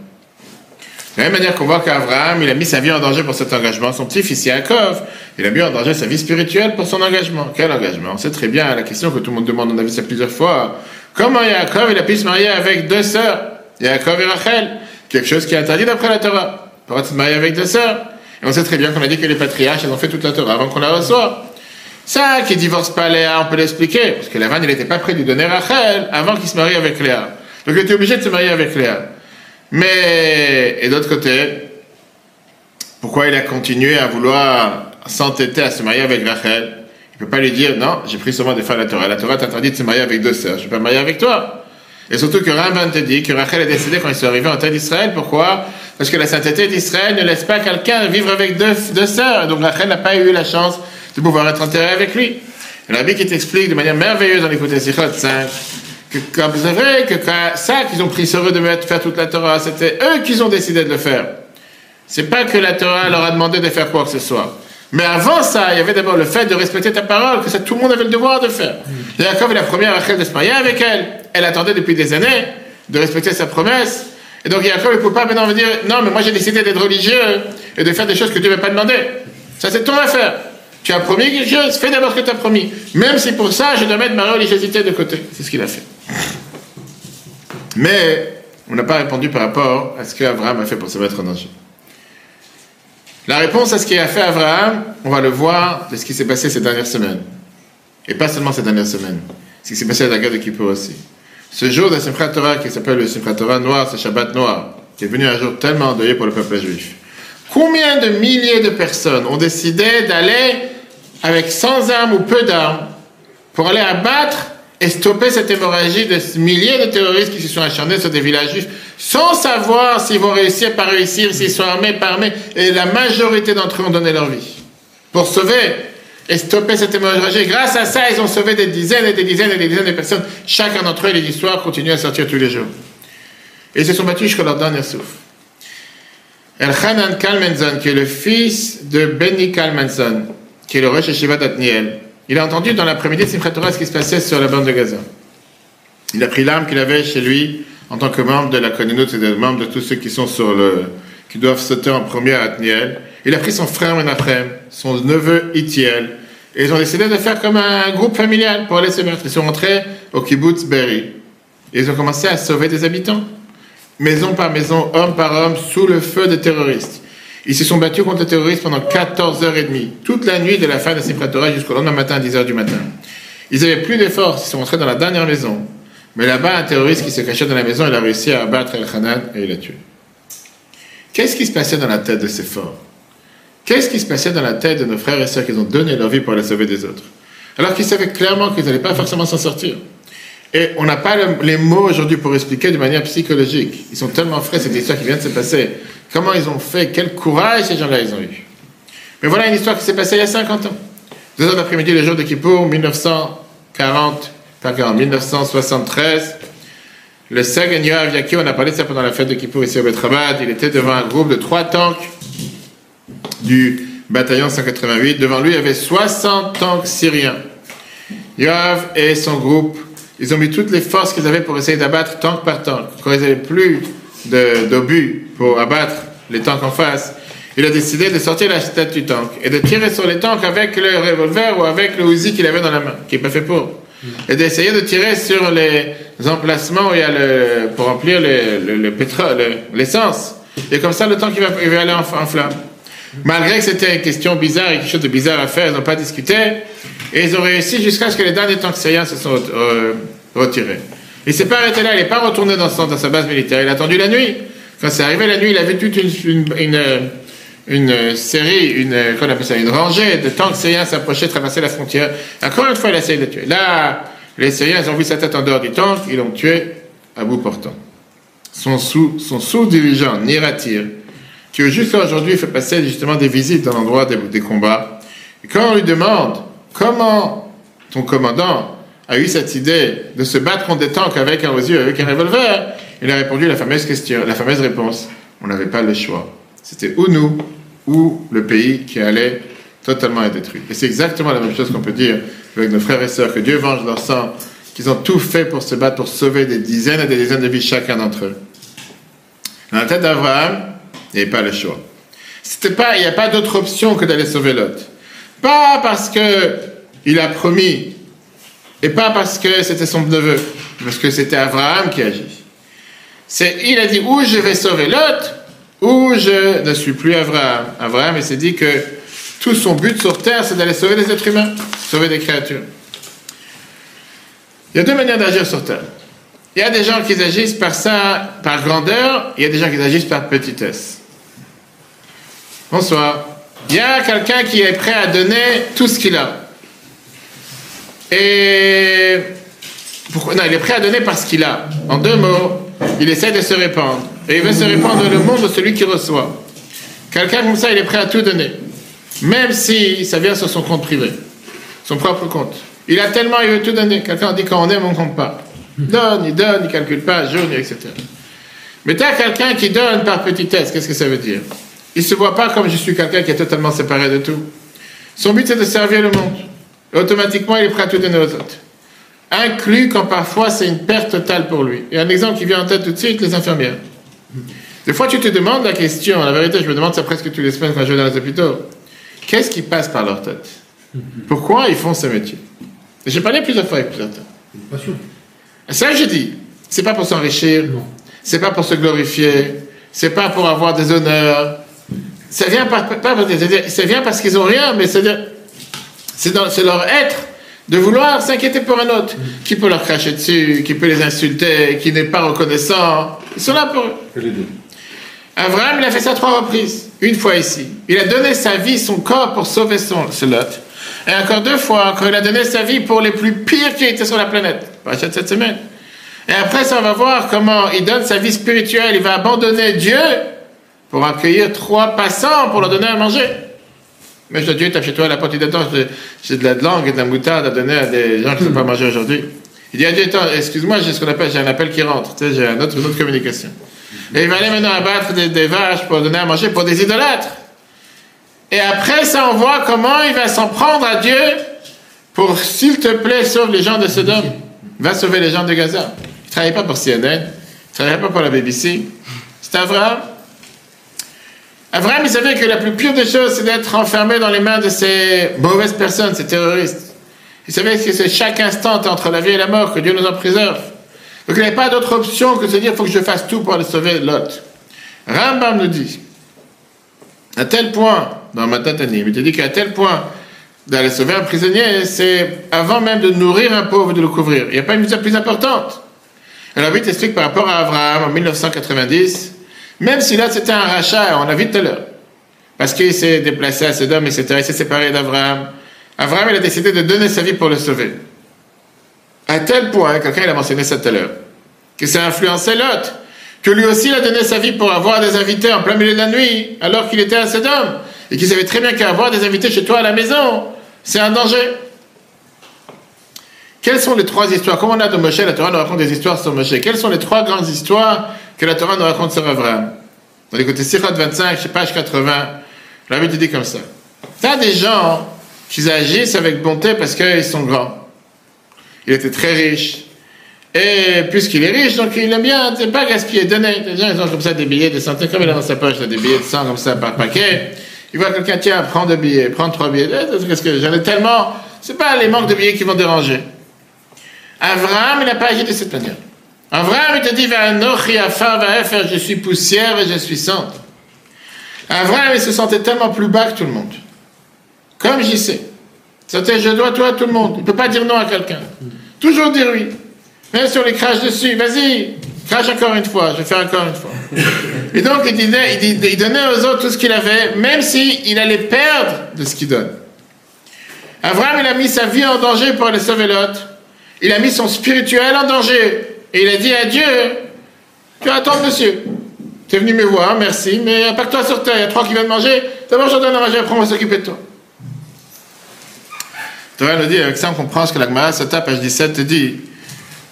De la même manière qu'on voit qu'Abraham, il a mis sa vie en danger pour cet engagement. Son petit-fils Yaakov, il a mis en danger sa vie spirituelle pour son engagement. Quel engagement? On sait très bien la question que tout le monde demande, on a vu ça plusieurs fois. Comment Yaakov, il a pu se marier avec deux sœurs? Yaakov et Rachel. Quelque chose qui est interdit d'après la Torah. Pourquoi se marier avec deux sœurs? Et on sait très bien qu'on a dit que les patriarches, ils ont fait toute la Torah avant qu'on la reçoive. Ça, qui divorce pas Léa, on peut l'expliquer. Parce que Lavan, il n'était pas prêt de lui donner Rachel avant qu'il se marie avec Léa. Donc il était obligé de se marier avec Léa. Mais, et d'autre côté, pourquoi il a continué à vouloir s'entêter à se marier avec Rachel? Il ne peut pas lui dire, non, j'ai pris seulement de faire la Torah. La Torah t'interdit de se marier avec deux sœurs. Je ne vais pas me marier avec toi. Et surtout que Ramban te dit que Rachel est décédée quand ils sont arrivés en terre d'Israël. Pourquoi? Parce que la sainteté d'Israël ne laisse pas quelqu'un vivre avec deux, deux sœurs. Donc Rachel n'a pas eu la chance de pouvoir être enterrée avec lui. Et Rabbi qui t'explique de manière merveilleuse dans l'écoute Sichot 5 que c'est vrai que ça qu'ils ont pris sur eux de faire toute la Torah, c'était eux qui ont décidé de le faire. C'est pas que la Torah leur a demandé de faire quoi que ce soit. Mais avant ça, il y avait d'abord le fait de respecter ta parole, que ça, tout le monde avait le devoir de faire. Mm. Jacob est la première Rachel de se marier avec elle. Elle attendait depuis des années de respecter sa promesse. Et donc Jacob ne peut pas maintenant dire Non, mais moi j'ai décidé d'être religieux et de faire des choses que Dieu ne m'a pas demandé. Ça, c'est ton affaire. Tu as promis quelque chose, fais d'abord ce que tu as promis. Même si pour ça, je dois mettre ma religiosité de côté. C'est ce qu'il a fait. Mais on n'a pas répondu par rapport à ce qu'Abraham a fait pour se mettre en danger. La réponse à ce qu'il a fait Abraham, on va le voir de ce qui s'est passé ces dernières semaines. Et pas seulement ces dernières semaines. Ce qui s'est passé à la guerre de Kippour aussi. Ce jour de Simchat Torah qui s'appelle le Simchat Torah noir, ce Shabbat noir, qui est venu un jour tellement endeuillé pour le peuple juif. Combien de milliers de personnes ont décidé d'aller avec sans armes ou peu d'armes pour aller abattre et stopper cette hémorragie de milliers de terroristes qui se sont acharnés sur des villages juifs sans savoir s'ils vont réussir, pas réussir, s'ils sont armés, pas armés. Et la majorité d'entre eux ont donné leur vie pour sauver et stopper cette hémorragie. Grâce à ça, ils ont sauvé des dizaines et des dizaines et des dizaines de personnes. Chacun d'entre eux, les histoires continuent à sortir tous les jours. Et ils se sont battus jusqu'à leur dernier souffle. Elchanan Kalmenzon, qui est le fils de Benny Kalmenzon, qui est le Rosh Shiva d'Atniel, il a entendu dans l'après-midi de Simchat ce qui se passait sur la bande de Gaza. Il a pris l'arme qu'il avait chez lui en tant que membre de la communauté, membre de tous ceux qui sont sur le, qui doivent sauter en premier à Atniel. Il a pris son frère Menachem, son neveu Itiel, et ils ont décidé de faire comme un groupe familial pour aller se mettre. Ils sont rentrés au kibbutz Berry. Ils ont commencé à sauver des habitants. Maison par maison, homme par homme, sous le feu des terroristes. Ils se sont battus contre les terroristes pendant 14h30, toute la nuit de la fin de Simchat Torah jusqu'au lendemain matin à 10h du matin. Ils avaient plus d'efforts, ils sont rentrés dans la dernière maison. Mais là-bas, un terroriste qui se cachait dans la maison, il a réussi à abattre El Hanan et il l'a tué. Qu'est-ce qui se passait dans la tête de ces forts? Qu'est-ce qui se passait dans la tête de nos frères et sœurs qui ont donné leur vie pour la sauver des autres? Alors qu'ils savaient clairement qu'ils n'allaient pas forcément s'en sortir. Et on n'a pas les mots aujourd'hui pour expliquer de manière psychologique. Ils sont tellement frais, cette histoire qui vient de se passer. Comment ils ont fait, quel courage ces gens-là ils ont eu. Mais voilà une histoire qui s'est passée il y a 50 ans. Deux heures d'après-midi, le jour de Kippour, 1940, pardon, 1973, le Sag Yaki, on a parlé de ça pendant la fête de Kippour ici au Betrabad, il était devant un groupe de trois tanks du bataillon 188. Devant lui, il y avait 60 tanks syriens. Yoav et son groupe, ils ont mis toutes les forces qu'ils avaient pour essayer d'abattre tank par tank. Quand ils n'avaient plus d'obus pour abattre les tanks en face, il a décidé de sortir la du tank et de tirer sur les tanks avec le revolver ou avec le Uzi qu'il avait dans la main, qui n'est pas fait pour. Et d'essayer de tirer sur les emplacements où il y a le, pour remplir le, le, pétrole, l'essence. Et comme ça, le tank il va, aller en, flamme. Malgré que c'était une question bizarre et quelque chose de bizarre à faire, ils n'ont pas discuté. Et ils ont réussi jusqu'à ce que les derniers tanks syriens se sont euh, retirés. Il s'est pas arrêté là, il n'est pas retourné dans, sa base militaire, il a attendu la nuit. Quand c'est arrivé la nuit, il a vu toute une, une, une, série, une, appelle ça, une rangée de tanks syriens s'approcher, traverser la frontière. Encore une fois, il a essayé de le tuer. Là, les Syriens, ils ont vu sa tête en dehors du tank, ils l'ont tué à bout portant. Son sous, son sous-dirigeant, Niratir, qui jusqu'à aujourd'hui fait passer justement des visites dans l'endroit des, combats, et quand on lui demande comment ton commandant a eu cette idée de se battre contre des tanks avec un yeux, avec un revolver, il a répondu la fameuse question, la fameuse réponse. On n'avait pas le choix. C'était ou nous, ou le pays qui allait totalement être détruit. Et c'est exactement la même chose qu'on peut dire avec nos frères et sœurs, que Dieu venge leur sang, qu'ils ont tout fait pour se battre, pour sauver des dizaines et des dizaines de vies chacun d'entre eux. Dans la tête d'Abraham, il n'y pas le choix. C'était pas, il n'y a pas d'autre option que d'aller sauver Lot. Pas parce que il a promis et pas parce que c'était son neveu, parce que c'était Abraham qui agit. C'est, il a dit, ou je vais sauver Lot, ou je ne suis plus Abraham. Abraham, il s'est dit que tout son but sur terre, c'est d'aller sauver les êtres humains, sauver des créatures. Il y a deux manières d'agir sur terre. Il y a des gens qui agissent par ça, par grandeur, il y a des gens qui agissent par petitesse. Bonsoir. Il y a quelqu'un qui est prêt à donner tout ce qu'il a. Et pourquoi? Non, il est prêt à donner parce qu'il a. En deux mots, il essaie de se répandre. Et il veut se répandre dans le monde de celui qui reçoit. Quelqu'un comme ça, il est prêt à tout donner. Même si ça vient sur son compte privé, son propre compte. Il a tellement, il veut tout donner. Quelqu'un dit quand on aime, on compte pas. Donne, il donne, il calcule pas, jaune, etc. Mais tu as quelqu'un qui donne par petitesse, qu'est-ce que ça veut dire? Il se voit pas comme je suis quelqu'un qui est totalement séparé de tout. Son but, c'est de servir le monde automatiquement il est prêt à tout donner aux autres. Inclus quand parfois c'est une perte totale pour lui. Et un exemple qui vient en tête tout de suite, les infirmières. Des fois tu te demandes la question, la vérité je me demande ça presque tous les semaines quand je vais dans les hôpitaux, qu'est-ce qui passe par leur tête? Pourquoi ils font ce métier? J'ai parlé plusieurs fois avec plusieurs têtes. Passion. Ça je dis, c'est pas pour s'enrichir, c'est pas pour se glorifier, c'est pas pour avoir des honneurs, ça vient, pas, ça vient parce qu'ils ont rien, mais c'est leur être de vouloir s'inquiéter pour un autre. Qui peut leur cracher dessus, qui peut les insulter, qui n'est pas reconnaissant. Ils sont là pour eux. Abraham, il a fait ça trois reprises. Une fois ici. Il a donné sa vie, son corps pour sauver son, ce Lot. Et encore deux fois, quand il a donné sa vie pour les plus pires qui étaient sur la planète. Parachat cette semaine. Et après ça, on va voir comment il donne sa vie spirituelle. Il va abandonner Dieu pour accueillir trois passants pour leur donner à manger. Mais je Dieu tape chez toi la porte, il dit j'ai de la langue et de la moutarde à donner à des gens qui ne sont pas mangés aujourd'hui. Il dit à Dieu, excuse-moi, j'ai ce qu'on appelle, j'ai un appel qui rentre, tu sais, j'ai une autre, autre communication. Et il va aller maintenant abattre des, des vaches pour donner à manger pour des idolâtres. Et après ça, on voit comment il va s'en prendre à Dieu pour, s'il te plaît, sauve les gens de Sodome. Va sauver les gens de Gaza. Il ne travaillait pas pour CNN, il ne travaillait pas pour la BBC. C'est Abraham. Abraham, il savait que la plus pire des choses, c'est d'être enfermé dans les mains de ces mauvaises personnes, ces terroristes. Il savait que c'est chaque instant entre la vie et la mort, que Dieu nous en préserve. Donc il n'y avait pas d'autre option que de se dire, il faut que je fasse tout pour sauver Lot. Rambam nous dit, à tel point, dans ma Matatanim, il te dit qu'à tel point d'aller sauver un prisonnier, c'est avant même de nourrir un pauvre, de le couvrir. Il n'y a pas une mission plus importante. Alors, il t'explique par rapport à Abraham en 1990, même si là c'était un rachat, on l'a vu tout à l'heure, parce qu'il s'est déplacé à Sodome, etc., il s'est séparé d'Abraham. Abraham, il a décidé de donner sa vie pour le sauver. À tel point, quelqu'un a mentionné ça tout à l'heure, que ça a influencé Lot, que lui aussi il a donné sa vie pour avoir des invités en plein milieu de la nuit, alors qu'il était à Sodome, et qu'il savait très bien qu'avoir des invités chez toi à la maison, c'est un danger. Quelles sont les trois histoires? Comme on a de Moshe, la Torah nous raconte des histoires sur Moshe. Quelles sont les trois grandes histoires que la Torah nous raconte sur Abraham Dans l'écoute Sirot 25, page 80, la Bible dit comme ça. T'as des gens qui agissent avec bonté parce qu'ils sont grands. Il était très riche. Et puisqu'il est riche, donc il aime bien, c'est pas gaspiller, donner. Les gens, ils ont comme ça des billets de santé, comme il a dans sa poche, des billets de 100 comme ça par paquet. Il voit quelqu'un, tiens, prends deux billets, prends trois billets. Eh, qu'est-ce que j'en tellement. C'est pas les manques de billets qui vont déranger. Abraham, il n'a pas agi de cette manière. Abraham, il te dit, je suis poussière et je suis cendre. Abraham, il se sentait tellement plus bas que tout le monde. Comme j'y sais. C'était je dois toi à tout le monde. Il ne peut pas dire non à quelqu'un. Toujours dire oui. Même on les crache dessus, vas-y, crache encore une fois, je faire encore une fois. Et donc, il, disait, il, donnait aux autres tout ce qu'il avait, même s'il il allait perdre de ce qu'il donne. Abraham, il a mis sa vie en danger pour aller sauver l'autre. Il a mis son spirituel en danger. Et il a dit à Dieu, tu attends, monsieur. Tu es venu me voir, merci, mais pas que toi sur terre, il y a trois qui viennent manger. D'abord, je donne à manger, après on va s'occuper de toi. Torah nous dit, avec ça, on comprend ce que la Gemara, page 17, te dit.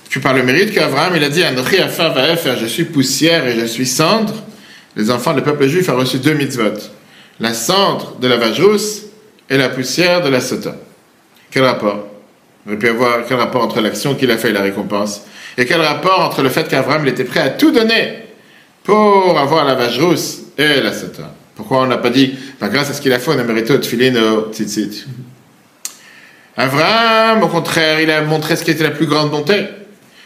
Tu parles le mérite qu'Abraham, il a dit, je suis poussière et je suis cendre. Les enfants, le peuple juif a reçu deux mitzvot. La cendre de la vache rousse et la poussière de la sota. Quel rapport? On aurait pu avoir quel rapport entre l'action qu'il a fait et la récompense Et quel rapport entre le fait qu'Abraham était prêt à tout donner pour avoir la vache rousse et la sota? Pourquoi on n'a pas dit, bah, grâce à ce qu'il a fait, on a mérité au tzitzit? Abraham, au contraire, il a montré ce qui était la plus grande bonté.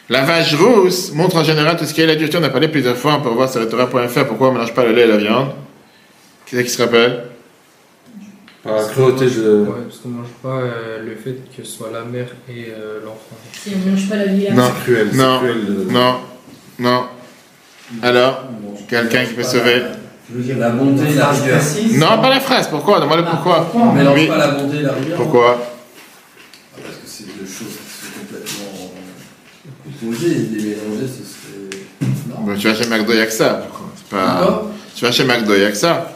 La vache rousse montre en général tout ce qui est la dureté. On a parlé plusieurs fois, on peut voir sur le Torah.fr pourquoi on ne mélange pas le lait et la viande. Qui c'est qui se rappelle? Par la cruauté de. Ouais, parce qu'on ne mange pas euh, le fait que ce soit la mère et euh, l'enfant. Si on ne mange pas la vie Non, c'est cruel. Non, cruel de... non, non. Alors, quelqu'un qui peut sauver? Je veux dire, la bonté et la rigueur. Non, pas la phrase. Pourquoi? Demande-le ah, pourquoi. On ne mélange pas la bonté et la rigueur. Pourquoi ah, Parce que c'est deux choses qui sont complètement opposées. Les mélanger, ce serait. Bon, tu vas chez McDo, il que ça. Pas... Tu vas chez McDo, il que ça.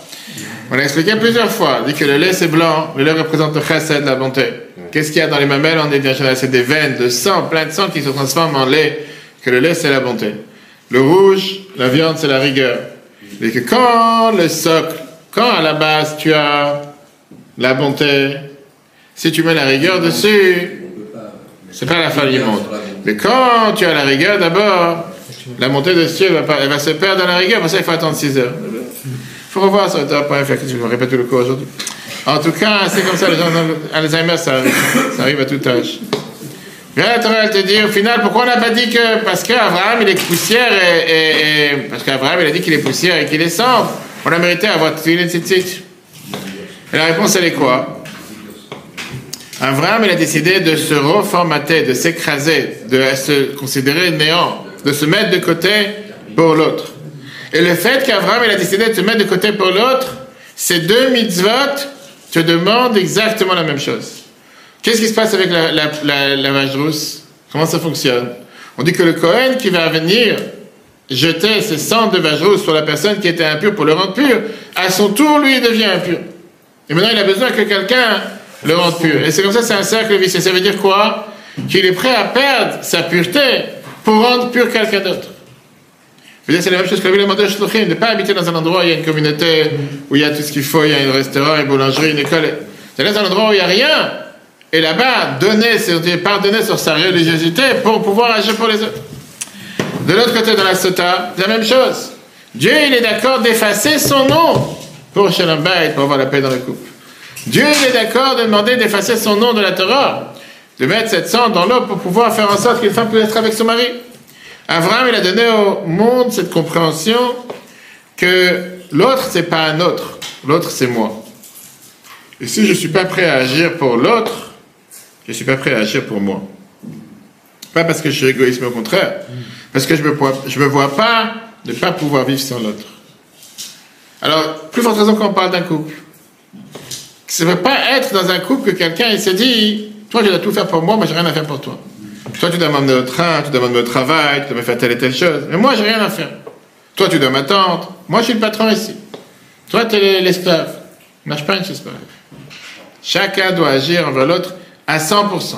On a expliqué plusieurs fois. Dit que le lait c'est blanc, le lait représente le chesed, la bonté. Qu'est-ce qu'il y a dans les mamelles? On dit bien c'est des veines de sang, plein de sang qui se transforment en lait. Que le lait c'est la bonté. Le rouge, la viande c'est la rigueur. Et que quand le socle, quand à la base tu as la bonté, si tu mets la rigueur dessus, c'est pas la fin du monde. Mais quand tu as la rigueur d'abord, la montée dessus elle va, se perdre dans la rigueur, pour ça il faut attendre 6 heures faut revoir sur que je vais répéter le cours aujourd'hui. En tout cas, c'est comme ça, les gens Alzheimer, ça arrive, ça arrive à tout âge. Torah, elle te dit, au final, pourquoi on n'a pas dit que, parce qu'Abraham, il est poussière et, parce qu'Abraham, il a dit qu'il est poussière et qu'il est sang, on a mérité avoir tout une Et la réponse, elle est quoi? Abraham, il a décidé de se reformater, de s'écraser, de se considérer néant, de se mettre de côté pour l'autre. Et le fait qu'Abraham a décidé de se mettre de côté pour l'autre, ces deux mitzvot te demandent exactement la même chose. Qu'est-ce qui se passe avec la, la, rousse? Comment ça fonctionne? On dit que le Cohen qui va venir jeter ses cendres de vache rousse sur la personne qui était impure pour le rendre pur, à son tour, lui, il devient impur. Et maintenant, il a besoin que quelqu'un le rende pur. Et c'est comme ça, c'est un cercle vicieux. Ça veut dire quoi? Qu'il est prêt à perdre sa pureté pour rendre pur quelqu'un d'autre. C'est la même chose que la Shluchim, de ne pas habiter dans un endroit où il y a une communauté, où il y a tout ce qu'il faut, il y a un restaurant, une boulangerie, une école. C'est dans un endroit où il n'y a rien. Et là-bas, donner, pardonner sur sa religiosité pour pouvoir agir pour les autres. De l'autre côté, dans la Sota, la même chose. Dieu, il est d'accord d'effacer son nom pour Shalom Bayit, pour avoir la paix dans le couple. Dieu, est d'accord de demander d'effacer son nom de la Torah, de mettre cette cendre dans l'eau pour pouvoir faire en sorte qu'une femme puisse être avec son mari. Abraham, il a donné au monde cette compréhension que l'autre, c'est pas un autre, l'autre, c'est moi. Et si je ne suis pas prêt à agir pour l'autre, je ne suis pas prêt à agir pour moi. Pas parce que je suis égoïste, mais au contraire. Parce que je ne me, me vois pas ne pas pouvoir vivre sans l'autre. Alors, plus forte raison quand on parle d'un couple. Ça ne veut pas être dans un couple que quelqu'un il se dit Toi, je dois tout faire pour moi, moi, j'ai rien à faire pour toi. Toi, tu dois m'emmener au train, tu dois m'emmener au travail, tu dois me faire telle et telle chose. Mais moi, j'ai rien à faire. Toi, tu dois m'attendre. Moi, je suis le patron ici. Toi, tu es l'esclave. Marche pas une chose pareille. Chacun doit agir envers l'autre à 100%.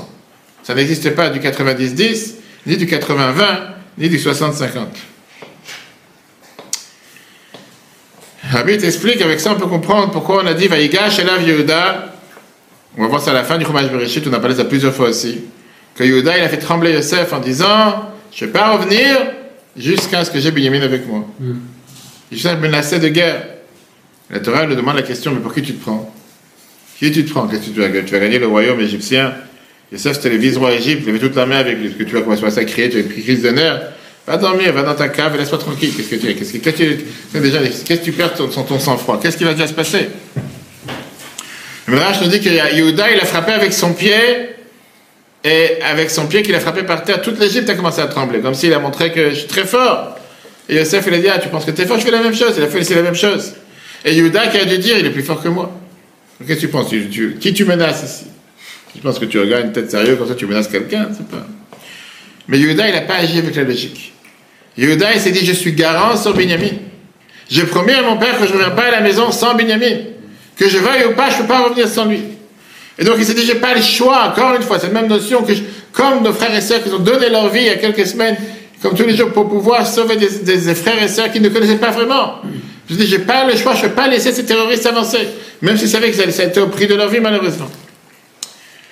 Ça n'existe pas du 90-10, ni du 80-20, ni du 60-50. Rabbi t'explique, avec ça on peut comprendre pourquoi on a dit Vaïgash la Yehuda. On va voir ça à la fin du Chumash Bereshit, on a parlé ça plusieurs fois aussi. Que Yehuda il a fait trembler Yosef en disant Je ne vais pas revenir jusqu'à ce que j'ai Benjamin avec moi. Mm. Yosef menacé de guerre. La Torah lui demande la question Mais pour qui tu te prends? Qui tu te prends? Que tu, vas, tu vas gagner le royaume égyptien Yosef c'était le vice-roi Égypte, il avait toute la main avec lui. Est-ce que tu vas commencer à crier Tu as pris crise de nerfs Va dormir, va dans ta cave et laisse-moi tranquille. Qu'est-ce que tu Qu'est-ce que, tu, déjà, qu'est-ce que tu perds ton, sang-froid Qu'est-ce qui va déjà se passer? Le Midrash nous dit que Yehuda, il a frappé avec son pied, et avec son pied qu'il a frappé par terre, toute l'Égypte a commencé à trembler, comme s'il a montré que je suis très fort. Et Yosef, il a dit, ah, tu penses que tu es fort, je fais la même chose. Il a fait aussi la même chose. Et Yehuda qui a dû dire, il est plus fort que moi. Qu'est-ce que tu penses? Qui tu menaces ici? Je pense que tu regardes une tête sérieuse, comme ça tu menaces quelqu'un, c'est pas. Mais Yehuda, il n'a pas agi avec la logique. Yehuda, il s'est dit, je suis garant sur Binyamin. J'ai promis à mon père que je ne reviens pas à la maison sans Binyamin. Que je veuille ou pas, je ne peux pas revenir sans lui. Et donc il s'est dit, j'ai pas le choix, encore une fois, cette même notion que, comme nos frères et sœurs qui ont donné leur vie il y a quelques semaines, comme tous les jours, pour pouvoir sauver des, frères et sœurs qui ne connaissaient pas vraiment. Je dis, j'ai pas le choix, je ne peux pas laisser ces terroristes avancer. Même s'ils savaient que ça, été au prix de leur vie, malheureusement.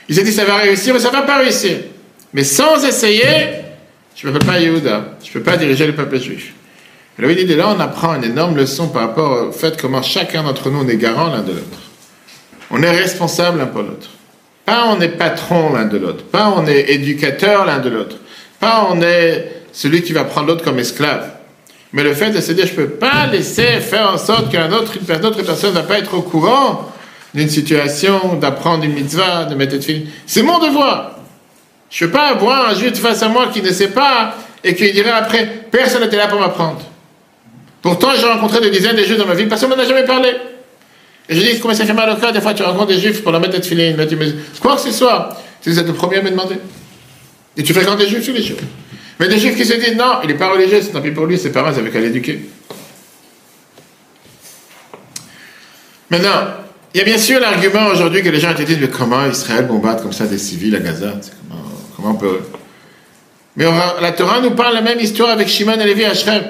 Il s'est dit, ça va réussir, mais ça va pas réussir. Mais sans essayer, je ne peux pas Yehuda, je ne peux pas diriger le peuple juif. Il dit, là, on apprend une énorme leçon par rapport au fait comment chacun d'entre nous est garant l'un de l'autre. On est responsable l'un pour l'autre. Pas on est patron l'un de l'autre, pas on est éducateur l'un de l'autre, pas on est celui qui va prendre l'autre comme esclave. Mais le fait de se dire, je ne peux pas laisser faire en sorte qu'une autre, autre personne ne va pas être au courant d'une situation, d'apprendre une mitzvah, de mettre de film, c'est mon devoir. Je ne peux pas avoir un juif face à moi qui ne sait pas et qui dirait après, personne n'était là pour m'apprendre. Pourtant, j'ai rencontré des dizaines de juifs dans ma vie, personne ne m'en a jamais parlé. Et je dis, comment ça fait mal au cœur, des fois tu rencontres des juifs pour leur mettre de filet, mettre quoi que ce soit. C'est le premier à me demander. Et tu fréquentes des juifs tous les jours. Mais des juifs qui se disent, non, il n'est pas religieux, c'est tant pis pour lui, ses parents avaient qu'à l'éduquer. Maintenant, il y a bien sûr l'argument aujourd'hui que les gens te disent, mais comment Israël bombarde comme ça des civils à Gaza? On peut... Mais la Torah nous parle la même histoire avec Shimon et Lévi à Shrem.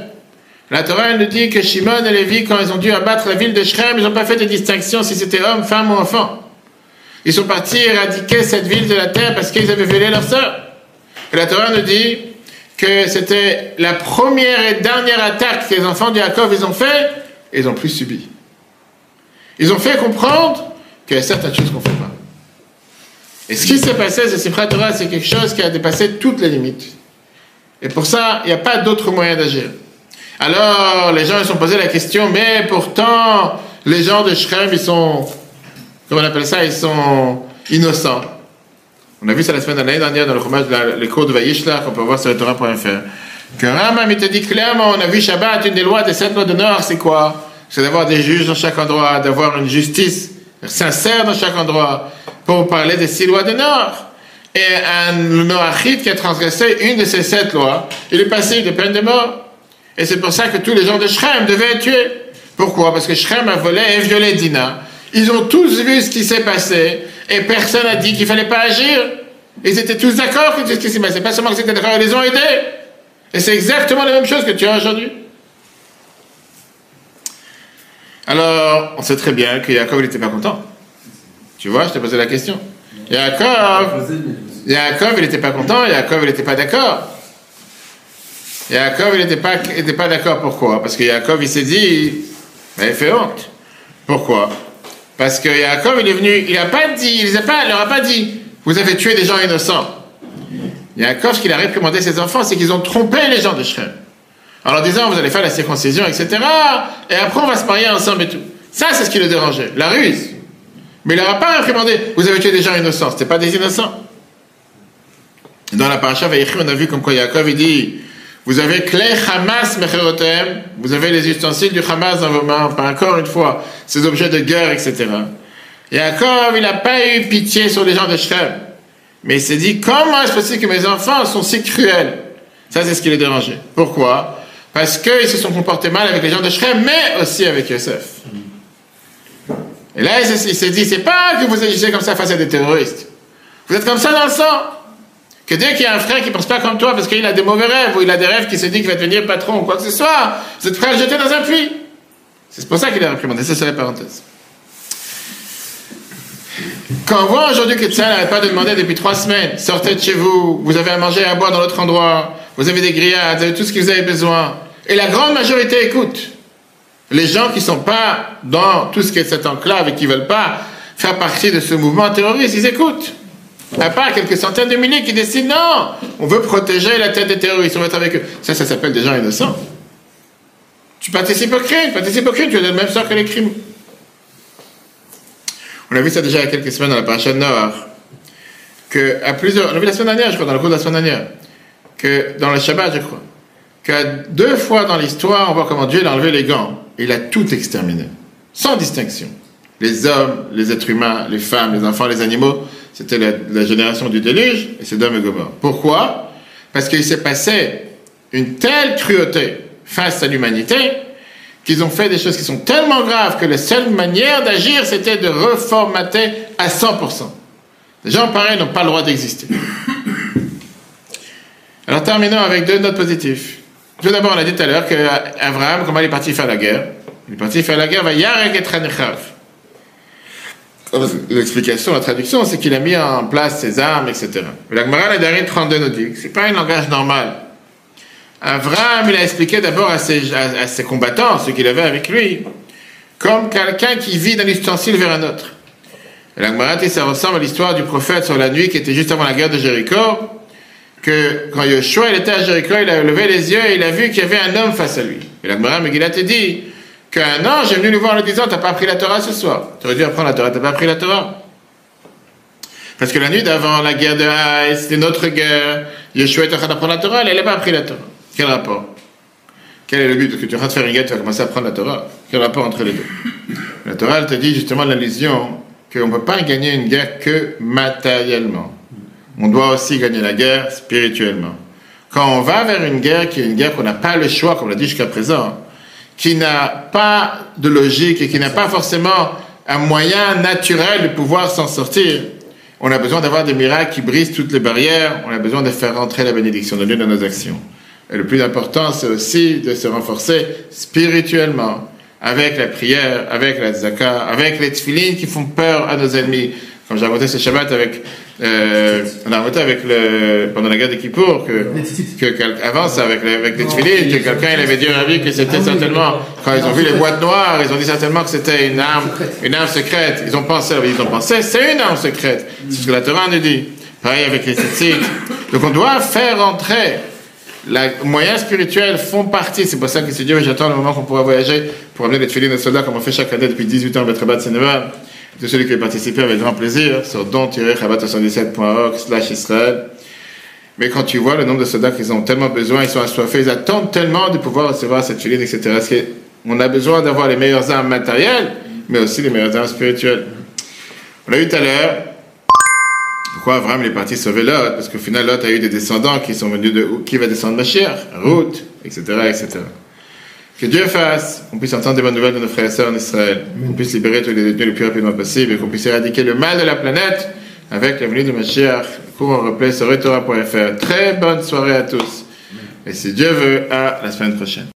La Torah nous dit que Shimon et Lévi, quand ils ont dû abattre la ville de Shrem, ils n'ont pas fait de distinction si c'était homme, femme ou enfant. Ils sont partis éradiquer cette ville de la terre parce qu'ils avaient violé leur sœur. Et la Torah nous dit que c'était la première et dernière attaque que les enfants de Jacob ils ont fait, et ils n'ont plus subi. Ils ont fait comprendre qu'il y a certaines choses qu'on ne fait pas. Et ce qui s'est passé, c'est Sifra Torah, c'est quelque chose qui a dépassé toutes les limites. Et pour ça, il n'y a pas d'autre moyen d'agir. Alors, les gens se sont posé la question, mais pourtant, les gens de Shrem, ils sont, comment on appelle ça, ils sont innocents. On a vu ça la semaine dernière dans le de les cours de Vayishlach, qu'on peut voir sur le Torah.fr. Que Rama il te dit clairement, on a vu Shabbat, une des lois des sept lois de Nord, c'est quoi? C'est d'avoir des juges dans chaque endroit, d'avoir une justice sincère dans chaque endroit, pour parler des six lois de Nord. Et un Noachite qui a transgressé une de ces sept lois, il est passible de peine de mort. Et c'est pour ça que tous les gens de Shrem devaient être tués. Pourquoi? Parce que Shrem a volé et violé Dina. Ils ont tous vu ce qui s'est passé et personne n'a dit qu'il fallait pas agir. Ils étaient tous d'accord que ce qui s'est passé. Pas seulement qu'ils étaient d'accord, ils les ont aidés. Et c'est exactement la même chose que tu as aujourd'hui. Alors, on sait très bien que Jacob n'était pas content. Tu vois, je t'ai posé la question. Jacob, Jacob, il n'était pas content, Jacob, il n'était pas d'accord. Jacob, il n'était pas, pas d'accord. Pourquoi? Parce que Jacob, il s'est dit, il fait honte. Pourquoi? Parce que Jacob, il est venu, il n'a pas dit, il ne leur a pas dit, vous avez tué des gens innocents. Jacob, ce qu'il a réprimandé ses enfants, c'est qu'ils ont trompé les gens de Shrem. En leur disant, vous allez faire la circoncision, etc. Et après, on va se marier ensemble et tout. Ça, c'est ce qui le dérangeait, la ruse. Mais il n'aura pas réprimandé, vous avez tué des gens innocents. C'était pas des innocents. Dans la paracha on a vu comme quoi Yaakov, il dit, vous avez clé Hamas Mecherotem, vous avez les ustensiles du Hamas dans vos mains, pas encore une fois, ces objets de guerre, etc. Yaakov, il n'a pas eu pitié sur les gens de Shrem. Mais il s'est dit, comment est-ce possible que mes enfants sont si cruels? Ça, c'est ce qui les dérangeait. Pourquoi? Parce qu'ils se sont comportés mal avec les gens de Shrem, mais aussi avec Yosef. Et là, il s'est dit, c'est pas que vous agissez comme ça face à des terroristes. Vous êtes comme ça dans le sang. Que dès qu'il y a un frère qui pense pas comme toi parce qu'il a des mauvais rêves ou il a des rêves qui se dit qu'il va devenir patron ou quoi que ce soit, vous êtes prêt à le jeter dans un puits. C'est pour ça qu'il a réprimandé. Ça, c'est la parenthèse. Quand on voit aujourd'hui que ça n'arrête pas de demander depuis trois semaines, sortez de chez vous, vous avez à manger à boire dans l'autre endroit, vous avez des grillades, vous avez tout ce que vous avez besoin. Et la grande majorité écoute. Les gens qui sont pas dans tout ce qui est cette enclave et qui ne veulent pas faire partie de ce mouvement terroriste, ils écoutent. À part quelques centaines de milliers qui décident non, on veut protéger la tête des terroristes, on va être avec eux. Ça, ça s'appelle des gens innocents. Tu participes au crime, tu participes au crime, tu as le même sort que les crimes. On a vu ça déjà il y a quelques semaines dans la paracha Noir. Que à on a vu la semaine dernière, je crois, dans le cours de la semaine dernière, que dans le Shabbat, je crois, qu'à deux fois dans l'histoire, on voit comment Dieu a enlevé les gants. Il a tout exterminé, sans distinction. Les hommes, les êtres humains, les femmes, les enfants, les animaux, c'était la, génération du déluge, et c'est d'hommes et Gomorre. Pourquoi? Parce qu'il s'est passé une telle cruauté face à l'humanité qu'ils ont fait des choses qui sont tellement graves que la seule manière d'agir, c'était de reformater à 100%. Les gens pareils n'ont pas le droit d'exister. Alors terminons avec deux notes positives. Tout d'abord, on a dit tout à l'heure qu'Abraham, comment il est parti faire la guerre? Il est parti faire la guerre, va Yarek et L'explication, la traduction, c'est qu'il a mis en place ses armes, etc. Mais la Gemara, la 32 nous dit que c'est pas un langage normal. Abraham, il a expliqué d'abord à ses, à, ses combattants, ceux qu'il avait avec lui, comme quelqu'un qui vit d'un ustensile vers un autre. Et la Gemara, ça ressemble à l'histoire du prophète sur la nuit qui était juste avant la guerre de Jéricho, que quand Yoshua il était à Jéricho, il a levé les yeux et il a vu qu'il y avait un homme face à lui. Et la Gemara Megillah te dit qu'un ange est venu lui voir en lui disant T'as pas appris la Torah ce soir Tu aurais dû apprendre la Torah, t'as pas appris la Torah Parce que la nuit d'avant, la guerre de Haï, c'était notre guerre. Yeshua est en train d'apprendre la Torah, elle n'a pas appris la Torah. Quel rapport? Quel est le but? Que tu es en train de faire une guerre, tu vas commencer à apprendre la Torah. Quel rapport entre les deux? La Torah, elle te dit justement l'allusion qu'on ne peut pas gagner une guerre que matériellement. On doit aussi gagner la guerre spirituellement. Quand on va vers une guerre qui est une guerre qu'on n'a pas le choix, comme on l'a dit jusqu'à présent, qui n'a pas de logique et qui n'a pas forcément un moyen naturel de pouvoir s'en sortir, on a besoin d'avoir des miracles qui brisent toutes les barrières, on a besoin de faire rentrer la bénédiction de Dieu dans nos actions. Et le plus important, c'est aussi de se renforcer spirituellement, avec la prière, avec la zaka, avec les tfilines qui font peur à nos ennemis. Comme j'ai raconté ce Shabbat avec euh, on a remonté avec le, pendant la guerre de Kippour que, que, avant avec, avec les tefilines, que quelqu'un il avait dit à vie que c'était ah certainement, quand ils ont vu les boîtes noires, ils ont dit certainement que c'était une arme, une arme secrète. Ils ont pensé, ils ont pensé, c'est une arme secrète. C'est ce que la Torah nous dit. Pareil avec les tzitzit. Donc on doit faire entrer les moyens spirituels font partie, c'est pour ça que c'est Dieu, j'attends le moment qu'on pourra voyager pour amener les tefilines aux soldats comme on fait chaque année depuis 18 ans à Betrabat Sénéval de celui qui veut participer avec grand plaisir sur don-chabat77.org slash Israël. Mais quand tu vois le nombre de soldats qu'ils ont tellement besoin, ils sont assoiffés, ils attendent tellement de pouvoir recevoir cette filine, etc. Qu'on a besoin d'avoir les meilleures armes matérielles, mais aussi les meilleures armes spirituelles. On a vu tout à l'heure pourquoi Abraham est parti sauver Lot? Parce qu'au final, Lot a eu des descendants qui sont venus de qui va descendre Mashiach, Ruth, etc., etc. Que Dieu fasse qu'on puisse entendre des bonnes nouvelles de nos frères et sœurs en Israël, qu'on puisse libérer tous les détenus le plus rapidement possible et qu'on puisse éradiquer le mal de la planète avec la venue de Mashiach. Cours en replay sur retora.fr. Très bonne soirée à tous. Et si Dieu veut, à la semaine prochaine.